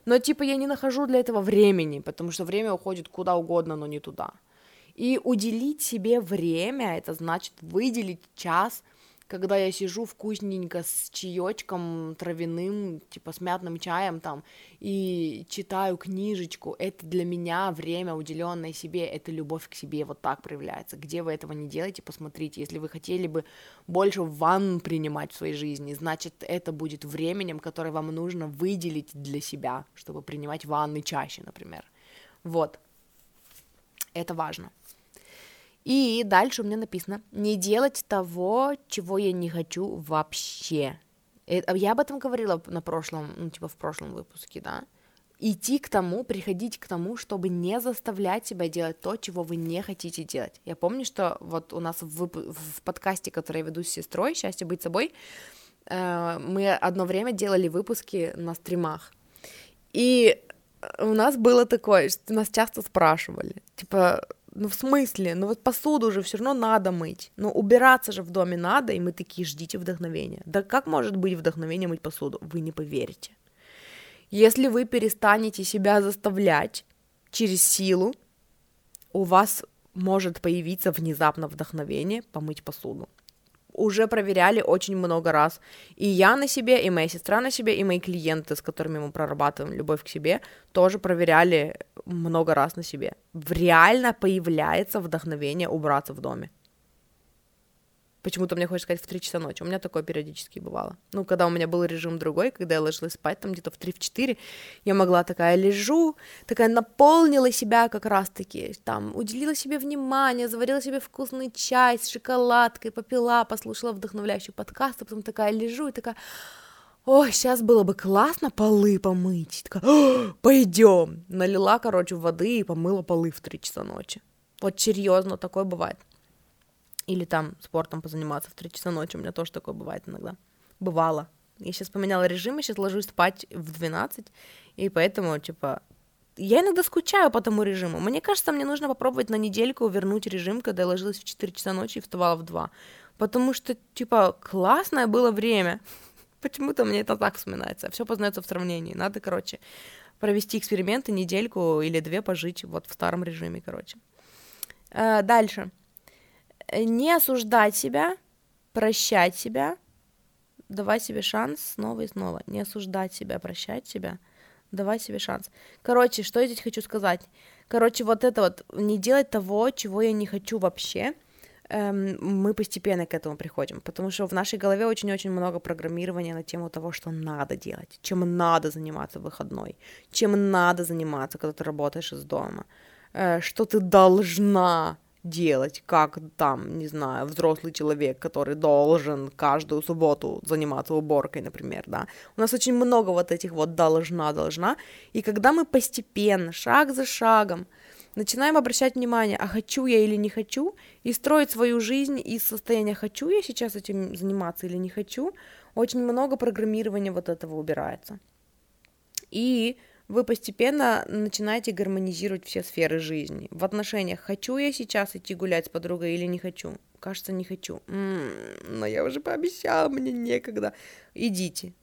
Но, типа, я не нахожу для этого времени, потому что время уходит куда угодно, но не туда. И уделить себе время, это значит выделить час, когда я сижу вкусненько с чаечком травяным, типа с мятным чаем там, и читаю книжечку, это для меня время, уделенное себе, это любовь к себе вот так проявляется. Где вы этого не делаете, посмотрите. Если вы хотели бы больше ванн принимать в своей жизни, значит, это будет временем, которое вам нужно выделить для себя, чтобы принимать ванны чаще, например. Вот. Это важно. И дальше у меня написано, не делать того, чего я не хочу вообще. А я об этом говорила на прошлом, ну, типа в прошлом выпуске, да. Идти к тому, приходить к тому, чтобы не заставлять себя делать то, чего вы не хотите делать. Я помню, что вот у нас в, в подкасте, который я веду с сестрой, «Счастье быть собой», э, мы одно время делали выпуски на стримах. И у нас было такое, что нас часто спрашивали, типа, ну в смысле, ну вот посуду уже все равно надо мыть, ну убираться же в доме надо, и мы такие, ждите вдохновения. Да как может быть вдохновение мыть посуду? Вы не поверите. Если вы перестанете себя заставлять через силу, у вас может появиться внезапно вдохновение помыть посуду уже проверяли очень много раз. И я на себе, и моя сестра на себе, и мои клиенты, с которыми мы прорабатываем любовь к себе, тоже проверяли много раз на себе. Реально появляется вдохновение убраться в доме. Почему-то мне хочется сказать в 3 часа ночи. У меня такое периодически бывало. Ну, когда у меня был режим другой, когда я ложилась спать там где-то в 3-4, я могла такая лежу, такая наполнила себя как раз-таки, там, уделила себе внимание, заварила себе вкусный чай с шоколадкой, попила, послушала вдохновляющий подкаст, а потом такая лежу и такая, ой, сейчас было бы классно полы помыть. Такая, пойдем. Налила, короче, воды и помыла полы в 3 часа ночи. Вот серьезно, такое бывает. Или там спортом позаниматься в 3 часа ночи. У меня тоже такое бывает иногда. Бывало. Я сейчас поменяла режим, я сейчас ложусь спать в 12, и поэтому, типа, я иногда скучаю по тому режиму. Мне кажется, мне нужно попробовать на недельку вернуть режим, когда я ложилась в 4 часа ночи и вставала в 2. Потому что, типа, классное было время. Почему-то мне это так вспоминается. Все познается в сравнении. Надо, короче, провести эксперименты, недельку или две пожить вот в старом режиме, короче. Э, дальше. Не осуждать себя, прощать себя, давать себе шанс снова и снова. Не осуждать себя, прощать себя, давать себе шанс. Короче, что я здесь хочу сказать? Короче, вот это вот, не делать того, чего я не хочу вообще, эм, мы постепенно к этому приходим, потому что в нашей голове очень-очень много программирования на тему того, что надо делать, чем надо заниматься в выходной, чем надо заниматься, когда ты работаешь из дома, э, что ты должна делать, как там, не знаю, взрослый человек, который должен каждую субботу заниматься уборкой, например, да. У нас очень много вот этих вот должна, должна, и когда мы постепенно, шаг за шагом, начинаем обращать внимание, а хочу я или не хочу, и строить свою жизнь из состояния хочу я сейчас этим заниматься или не хочу, очень много программирования вот этого убирается. И вы постепенно начинаете гармонизировать все сферы жизни. В отношениях хочу я сейчас идти гулять с подругой или не хочу? Кажется, не хочу. М-м, но я уже пообещала, мне некогда. Идите.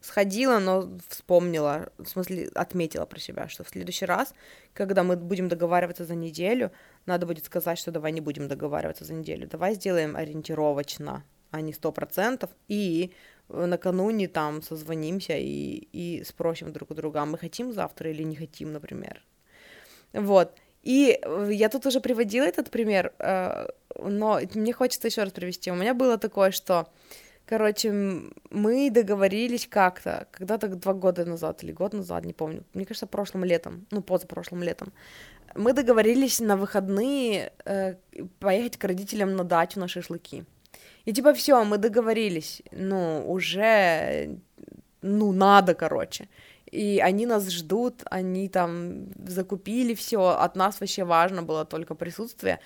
Сходила, но вспомнила, в смысле, отметила про себя, что в следующий раз, когда мы будем договариваться за неделю, надо будет сказать, что давай не будем договариваться за неделю, давай сделаем ориентировочно, а не сто процентов, и накануне там созвонимся и, и спросим друг у друга, а мы хотим завтра или не хотим, например. Вот. И я тут уже приводила этот пример, э, но мне хочется еще раз привести. У меня было такое, что, короче, мы договорились как-то, когда-то два года назад или год назад, не помню, мне кажется, прошлым летом, ну, позапрошлым летом, мы договорились на выходные э, поехать к родителям на дачу на шашлыки. И типа все, мы договорились, ну, уже, ну, надо, короче. И они нас ждут, они там закупили все, от нас вообще важно было только присутствие.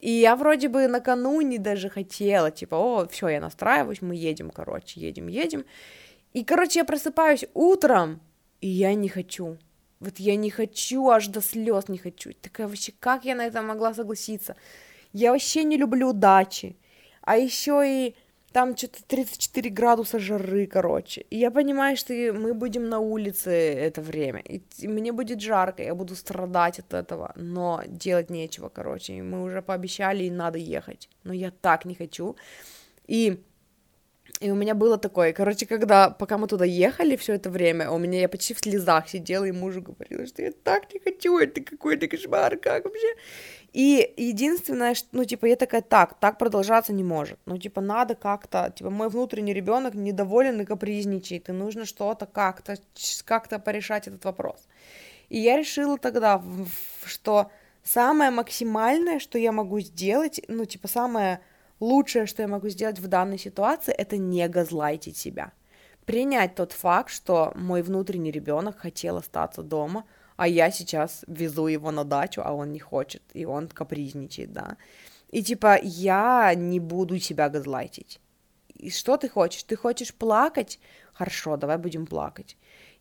И я вроде бы накануне даже хотела, типа, о, все, я настраиваюсь, мы едем, короче, едем, едем. И, короче, я просыпаюсь утром, и я не хочу. Вот я не хочу, аж до слез не хочу. Такая вообще, как я на это могла согласиться? Я вообще не люблю дачи а еще и там что-то 34 градуса жары, короче. И я понимаю, что мы будем на улице это время, и мне будет жарко, я буду страдать от этого, но делать нечего, короче. И мы уже пообещали, и надо ехать, но я так не хочу. И и у меня было такое, короче, когда, пока мы туда ехали все это время, у меня я почти в слезах сидела и мужу говорила, что я так не хочу, это какой-то кошмар, как вообще. И единственное, что, ну, типа, я такая, так, так продолжаться не может. Ну, типа, надо как-то, типа, мой внутренний ребенок недоволен и капризничает, и нужно что-то как-то, как-то порешать этот вопрос. И я решила тогда, что самое максимальное, что я могу сделать, ну, типа, самое лучшее, что я могу сделать в данной ситуации, это не газлайтить себя. Принять тот факт, что мой внутренний ребенок хотел остаться дома, а я сейчас везу его на дачу, а он не хочет, и он капризничает, да. И типа я не буду себя газлайтить. И что ты хочешь? Ты хочешь плакать? Хорошо, давай будем плакать.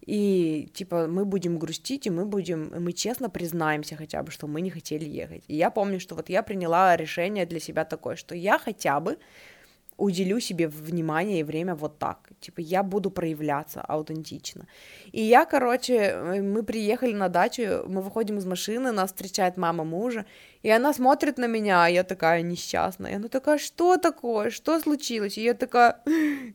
И типа мы будем грустить, и мы будем, мы честно признаемся хотя бы, что мы не хотели ехать. И я помню, что вот я приняла решение для себя такое, что я хотя бы уделю себе внимание и время вот так. Типа, я буду проявляться аутентично. И я, короче, э, мы приехали на дачу, мы выходим из машины, нас встречает мама мужа, и она смотрит на меня, а я такая несчастная. Она такая, что такое, что случилось? И я такая,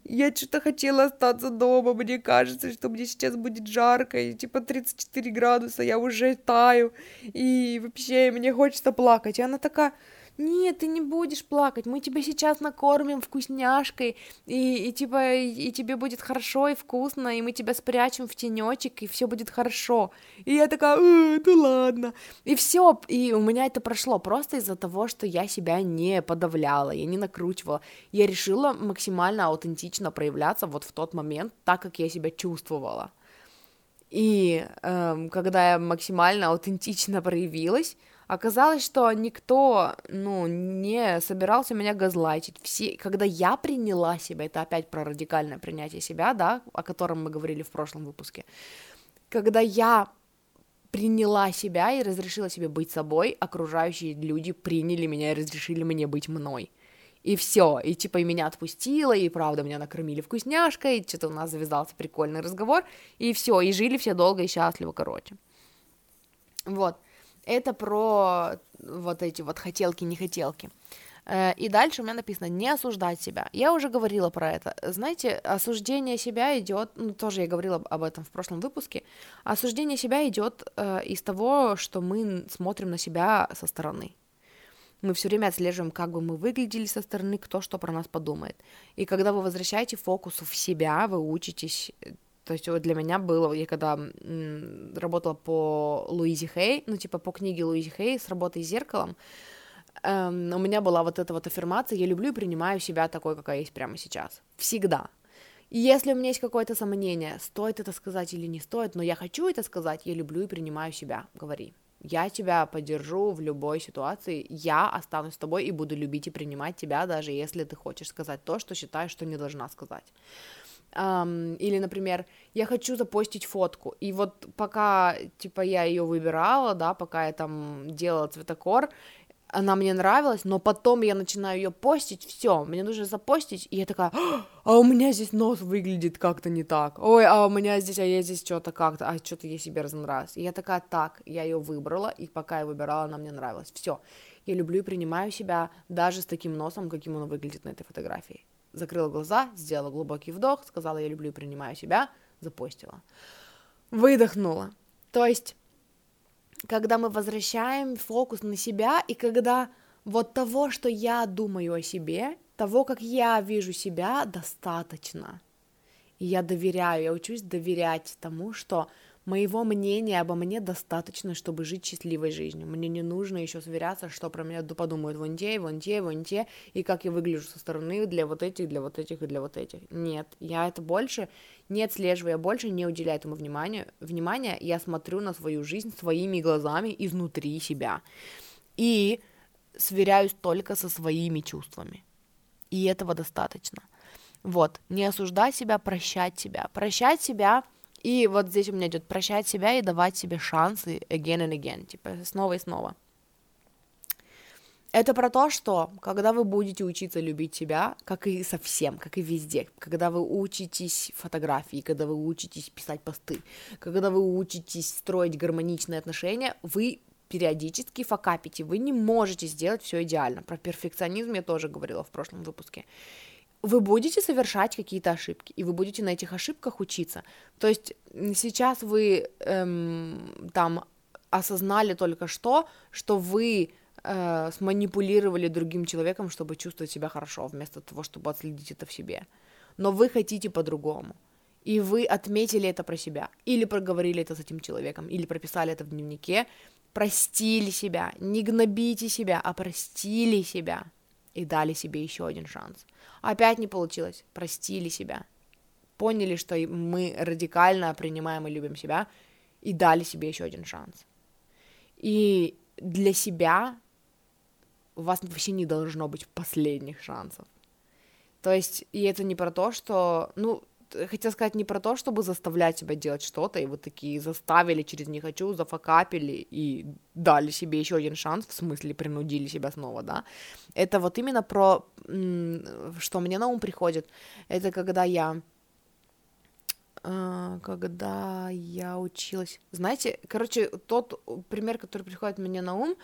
я что-то хотела остаться дома, мне кажется, что мне сейчас будет жарко, и типа 34 градуса, я уже таю, и вообще мне хочется плакать. И она такая, нет, ты не будешь плакать, мы тебя сейчас накормим вкусняшкой, и, и типа, и, и тебе будет хорошо и вкусно, и мы тебя спрячем в тенечек, и все будет хорошо. И я такая, ну ладно. И все, и у меня это прошло просто из-за того, что я себя не подавляла, я не накручивала. Я решила максимально аутентично проявляться вот в тот момент, так как я себя чувствовала. И эм, когда я максимально аутентично проявилась, Оказалось, что никто, ну, не собирался меня газлайтить. Все, когда я приняла себя, это опять про радикальное принятие себя, да, о котором мы говорили в прошлом выпуске. Когда я приняла себя и разрешила себе быть собой, окружающие люди приняли меня и разрешили мне быть мной. И все, и типа и меня отпустило, и правда меня накормили вкусняшкой, и что-то у нас завязался прикольный разговор, и все, и жили все долго и счастливо, короче. Вот это про вот эти вот хотелки-не-хотелки. Э, и дальше у меня написано не осуждать себя. Я уже говорила про это. Знаете, осуждение себя идет, ну тоже я говорила об этом в прошлом выпуске. Осуждение себя идет э, из того, что мы смотрим на себя со стороны. Мы все время отслеживаем, как бы мы выглядели со стороны, кто что про нас подумает. И когда вы возвращаете фокус в себя, вы учитесь то есть вот для меня было, я когда работала по Луизе Хей, ну типа по книге Луизи Хей с работой с зеркалом, эм, у меня была вот эта вот аффирмация, я люблю и принимаю себя такой, какая есть прямо сейчас. Всегда. Если у меня есть какое-то сомнение, стоит это сказать или не стоит, но я хочу это сказать, я люблю и принимаю себя, говори. Я тебя поддержу в любой ситуации, я останусь с тобой и буду любить и принимать тебя, даже если ты хочешь сказать то, что считаешь, что не должна сказать. Um, или, например, я хочу запостить фотку, и вот пока, типа, я ее выбирала, да, пока я там делала цветокор, она мне нравилась, но потом я начинаю ее постить, все, мне нужно запостить, и я такая, а у меня здесь нос выглядит как-то не так, ой, а у меня здесь, а я здесь что-то как-то, а что-то я себе разонравилась, и я такая, так, я ее выбрала, и пока я выбирала, она мне нравилась, все, я люблю и принимаю себя даже с таким носом, каким он выглядит на этой фотографии. Закрыла глаза, сделала глубокий вдох, сказала, я люблю и принимаю себя, запостила. Выдохнула. То есть когда мы возвращаем фокус на себя, и когда вот того, что я думаю о себе, того, как я вижу себя, достаточно. И я доверяю, я учусь доверять тому, что моего мнения обо мне достаточно, чтобы жить счастливой жизнью. Мне не нужно еще сверяться, что про меня подумают вон те, вон те, вон те, и как я выгляжу со стороны для вот этих, для вот этих и для вот этих. Нет, я это больше не отслеживаю, я больше не уделяю этому внимания, внимания, я смотрю на свою жизнь своими глазами изнутри себя. И сверяюсь только со своими чувствами. И этого достаточно. Вот, не осуждать себя, прощать себя. Прощать себя — и вот здесь у меня идет прощать себя и давать себе шансы again and again, типа снова и снова. Это про то, что когда вы будете учиться любить себя, как и совсем, как и везде, когда вы учитесь фотографии, когда вы учитесь писать посты, когда вы учитесь строить гармоничные отношения, вы периодически факапите, вы не можете сделать все идеально. Про перфекционизм я тоже говорила в прошлом выпуске вы будете совершать какие-то ошибки, и вы будете на этих ошибках учиться. То есть сейчас вы эм, там осознали только что, что вы э, сманипулировали другим человеком, чтобы чувствовать себя хорошо, вместо того, чтобы отследить это в себе. Но вы хотите по-другому. И вы отметили это про себя, или проговорили это с этим человеком, или прописали это в дневнике, простили себя, не гнобите себя, а простили себя и дали себе еще один шанс. Опять не получилось, простили себя, поняли, что мы радикально принимаем и любим себя, и дали себе еще один шанс. И для себя у вас вообще не должно быть последних шансов. То есть, и это не про то, что, ну, хотел сказать не про то, чтобы заставлять себя делать что-то, и вот такие заставили через «не хочу», зафакапили и дали себе еще один шанс, в смысле принудили себя снова, да. Это вот именно про, что мне на ум приходит, это когда я а, когда я училась. Знаете, короче, тот пример, который приходит мне на ум,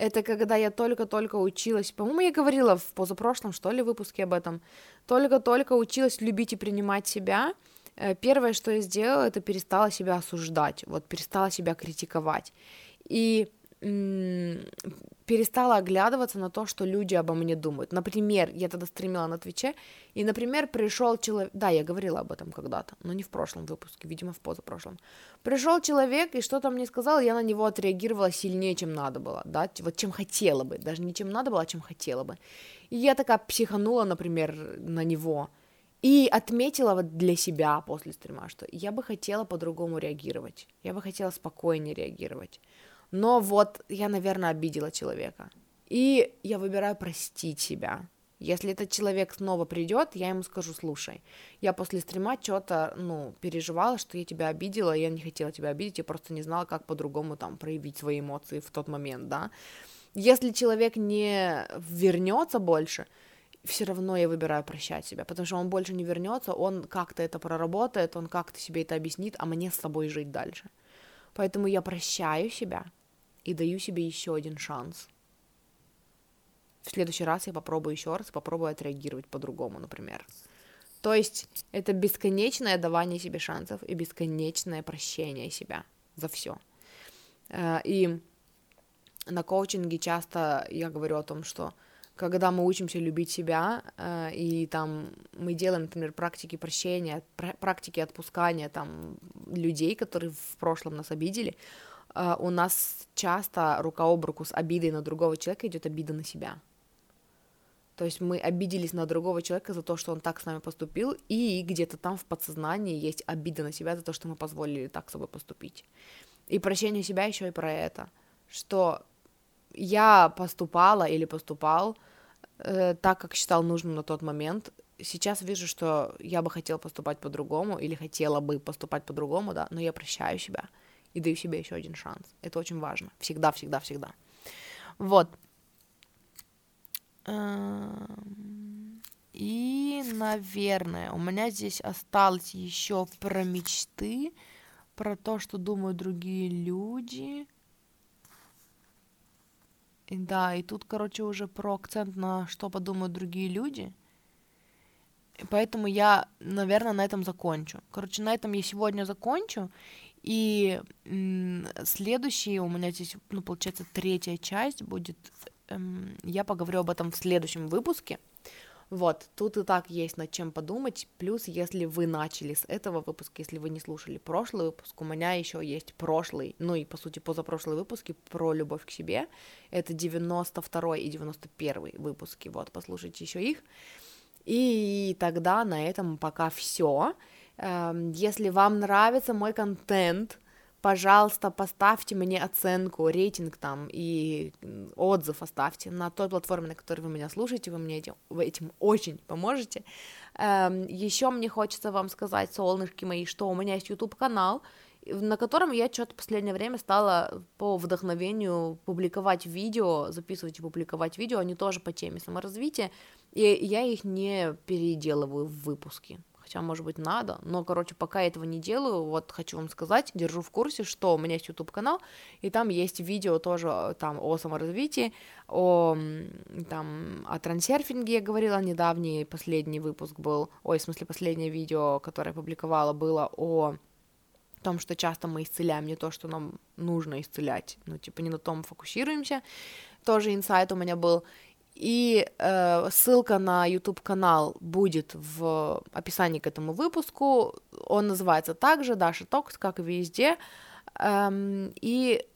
это когда я только-только училась, по-моему, я говорила в позапрошлом, что ли, выпуске об этом, только-только училась любить и принимать себя, э, первое, что я сделала, это перестала себя осуждать, вот перестала себя критиковать. И перестала оглядываться на то, что люди обо мне думают. Например, я тогда стримила на Твиче, и, например, пришел человек, да, я говорила об этом когда-то, но не в прошлом выпуске, видимо, в позапрошлом. Пришел человек и что-то мне сказал, я на него отреагировала сильнее, чем надо было, да, вот чем хотела бы, даже не чем надо было, а чем хотела бы. И я такая психанула, например, на него, и отметила вот для себя после стрима, что я бы хотела по-другому реагировать, я бы хотела спокойнее реагировать но вот я, наверное, обидела человека. И я выбираю простить себя. Если этот человек снова придет, я ему скажу, слушай, я после стрима что-то, ну, переживала, что я тебя обидела, я не хотела тебя обидеть, я просто не знала, как по-другому там проявить свои эмоции в тот момент, да. Если человек не вернется больше, все равно я выбираю прощать себя, потому что он больше не вернется, он как-то это проработает, он как-то себе это объяснит, а мне с собой жить дальше. Поэтому я прощаю себя, и даю себе еще один шанс. В следующий раз я попробую еще раз, попробую отреагировать по-другому, например. То есть это бесконечное давание себе шансов и бесконечное прощение себя за все. Э, и на коучинге часто я говорю о том, что когда мы учимся любить себя, э, и там мы делаем, например, практики прощения, практики отпускания там людей, которые в прошлом нас обидели, у нас часто рука об руку с обидой на другого человека идет обида на себя. То есть мы обиделись на другого человека за то, что он так с нами поступил, и где-то там в подсознании есть обида на себя за то, что мы позволили так с собой поступить. И прощение себя еще и про это, что я поступала или поступал э, так, как считал нужным на тот момент. Сейчас вижу, что я бы хотела поступать по-другому или хотела бы поступать по-другому, да, но я прощаю себя и даю себе еще один шанс. Это очень важно. Всегда, всегда, всегда. Вот. Эм, и, наверное, у меня здесь осталось еще про мечты, про то, что думают другие люди. И да, и тут, короче, уже про акцент на что подумают другие люди. Поэтому я, наверное, на этом закончу. Короче, на этом я сегодня закончу. И следующий у меня здесь, ну, получается, третья часть будет. Эм, я поговорю об этом в следующем выпуске. Вот, тут и так есть над чем подумать. Плюс, если вы начали с этого выпуска, если вы не слушали прошлый выпуск, у меня еще есть прошлый, ну и, по сути, позапрошлые выпуски про любовь к себе. Это 92 и 91 выпуски, вот, послушайте еще их. И тогда на этом пока все. Эм, если вам нравится мой контент, пожалуйста, поставьте мне оценку, рейтинг там и отзыв оставьте на той платформе, на которой вы меня слушаете, вы мне этим, вы этим очень поможете. Эм, еще мне хочется вам сказать, солнышки мои, что у меня есть YouTube канал, на котором я что-то в последнее время стала по вдохновению публиковать видео, записывать и публиковать видео, они тоже по теме саморазвития, и я их не переделываю в выпуски хотя, может быть, надо, но, короче, пока я этого не делаю, вот хочу вам сказать, держу в курсе, что у меня есть YouTube-канал, и там есть видео тоже э, там о саморазвитии, о, там, о трансерфинге я говорила, недавний последний выпуск был, ой, в смысле, последнее видео, которое я публиковала, было о том, что часто мы исцеляем не то, что нам нужно исцелять, ну, типа, не на том фокусируемся, тоже инсайт у меня был, и э, ссылка на YouTube канал будет в описании к этому выпуску. Он называется также Даша Токс, как и везде. Эм, и,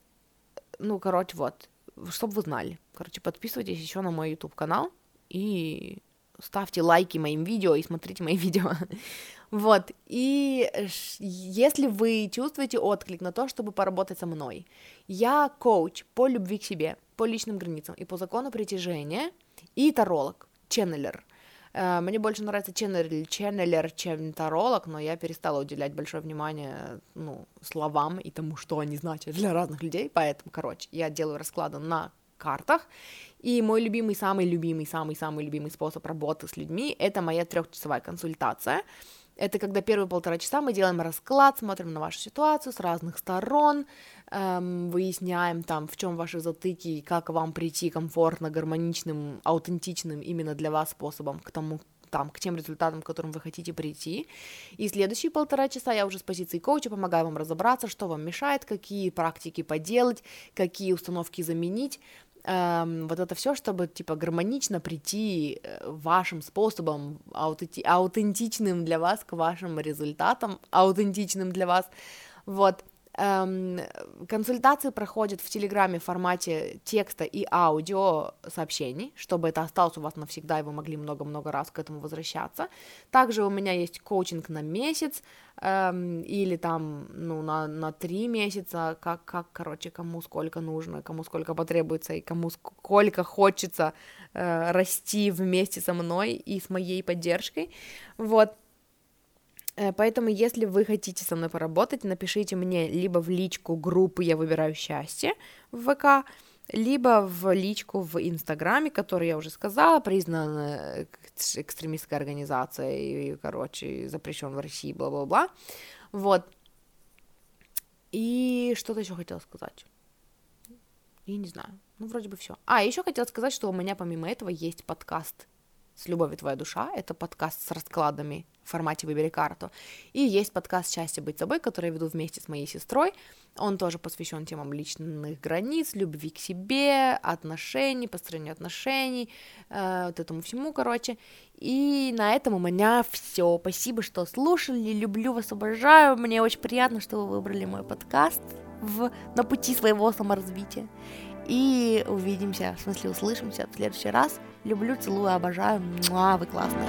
ну, короче, вот, чтобы вы знали. Короче, подписывайтесь еще на мой YouTube канал и ставьте лайки моим видео и смотрите мои видео. вот, и если вы чувствуете отклик на то, чтобы поработать со мной, я коуч по любви к себе, по личным границам и по закону притяжения, и таролог, ченнелер. Э, мне больше нравится ченнелер, ченнелер, чем таролог, но я перестала уделять большое внимание ну, словам и тому, что они значат для разных людей, поэтому, короче, я делаю расклады на картах, и мой любимый, самый любимый, самый-самый любимый способ работы с людьми — это моя трехчасовая консультация, это когда первые полтора часа мы делаем расклад, смотрим на вашу ситуацию с разных сторон, эм, выясняем там, в чем ваши затыки и как вам прийти комфортно, гармоничным, аутентичным именно для вас способом к тому, там, к тем результатам, к которым вы хотите прийти. И следующие полтора часа я уже с позиции коуча помогаю вам разобраться, что вам мешает, какие практики поделать, какие установки заменить, эм, вот это все, чтобы типа гармонично прийти э, вашим способом, аутенти- аутентичным для вас к вашим результатам, аутентичным для вас, вот. Эм, консультации проходят в Телеграме в формате текста и аудио сообщений, чтобы это осталось у вас навсегда, и вы могли много-много раз к этому возвращаться. Также у меня есть коучинг на месяц эм, или там, ну, на, на три месяца, как, как, короче, кому сколько нужно, кому сколько потребуется и кому сколько хочется э, расти вместе со мной и с моей поддержкой. Вот, поэтому, если вы хотите со мной поработать, напишите мне либо в личку группы «Я выбираю счастье» в ВК, либо в личку в Инстаграме, который я уже сказала, признана экстремистской организацией, и, короче, запрещен в России, бла-бла-бла. Вот. И что-то еще хотела сказать. Я не знаю. Ну, вроде бы все. А, еще хотела сказать, что у меня помимо этого есть подкаст с любовью твоя душа. Это подкаст с раскладами в формате «Выбери карту». И есть подкаст «Счастье быть собой», который я веду вместе с моей сестрой. Он тоже посвящен темам личных границ, любви к себе, отношений, построению отношений, э, вот этому всему, короче. И на этом у меня все. Спасибо, что слушали. Люблю вас, обожаю. Мне очень приятно, что вы выбрали мой подкаст в, на пути своего саморазвития. И увидимся, в смысле услышимся в следующий раз. Люблю, целую, обожаю. Муа, вы классные.